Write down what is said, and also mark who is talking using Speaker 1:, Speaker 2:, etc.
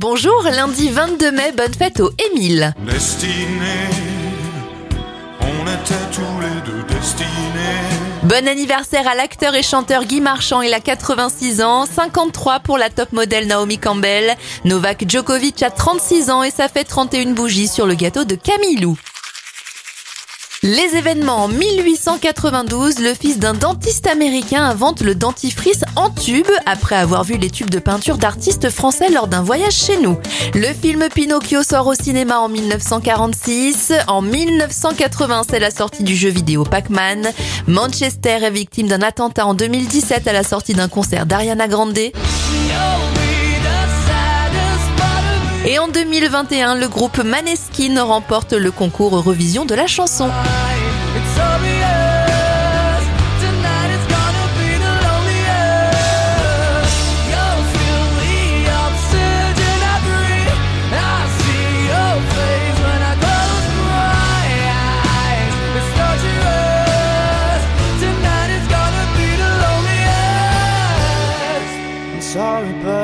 Speaker 1: Bonjour, lundi 22 mai, bonne fête au Émile.
Speaker 2: Destinés, on était tous les deux destinés.
Speaker 1: Bon anniversaire à l'acteur et chanteur Guy Marchand, il a 86 ans, 53 pour la top modèle Naomi Campbell. Novak Djokovic a 36 ans et ça fait 31 bougies sur le gâteau de Camille Lou. Les événements en 1892, le fils d'un dentiste américain invente le dentifrice en tube après avoir vu les tubes de peinture d'artistes français lors d'un voyage chez nous. Le film Pinocchio sort au cinéma en 1946. En 1980, c'est la sortie du jeu vidéo Pac-Man. Manchester est victime d'un attentat en 2017 à la sortie d'un concert d'Ariana Grande. En 2021, le groupe Maneskin remporte le concours Eurovision de la chanson.
Speaker 3: Sorry, but